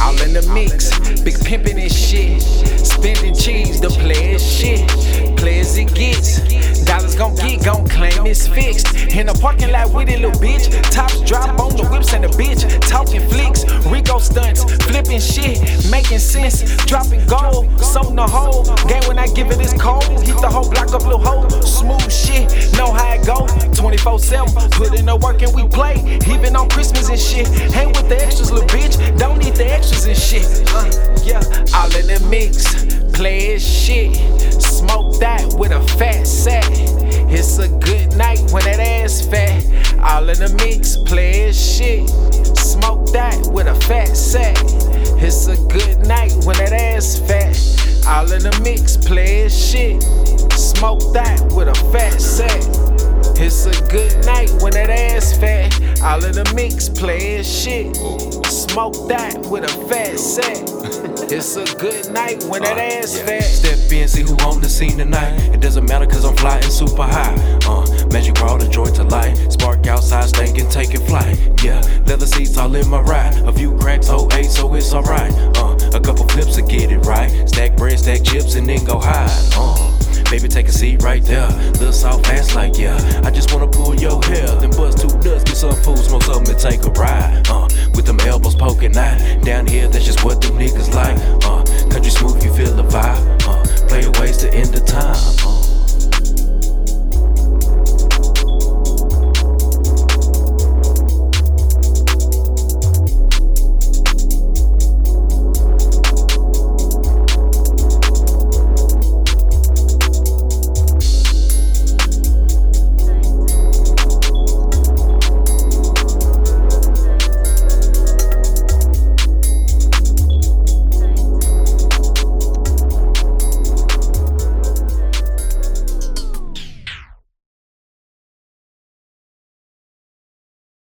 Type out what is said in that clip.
all in the mix. Big pimpin' and shit. Spending cheese, the players shit. Play as it gets. Dollars gon' get, gon' claim it's fixed. In the parking lot with it, little bitch. Tops drop on the whips and the bitch. Talking flicks, Rico stunts, flipping shit, making sense. Dropping gold, sold the hole. Game when I give it, it is cold. Hit the whole block up, little hole. Smooth shit, know how it go. 24 7, put in the work and we play. Even on Christmas and shit. Hang with the extras, little bitch. Don't Play as shit. Smoke that with a fat sack. It's a good night when that ass fat. All in the mix, play as shit. Smoke that with a fat sack. It's a good night when that ass fat. All in the mix, play as shit. Smoke that with a fat sack. It's a good night when that ass. All in the mix, play as shit. Smoke that with a fat sack. It's a good night when that ass fat. Step in, see who on the scene tonight. It doesn't matter cause I'm flying super high. Uh, magic brought a joy to light. Spark outside, stinking, taking flight. Yeah, leather seats all in my ride. A few cracks, 08, so it's alright. Uh, a couple flips to get it right. Stack bread, stack chips, and then go hide. Uh, baby, take a seat right there. Little soft ass like, yeah. I just wanna pull your hair. Then bust two take a ride. Uh, with them elbows poking out. Down here, that's just what them niggas like. Uh, country smooth, you feel the vibe. Uh, play the ways to end the time. Uh,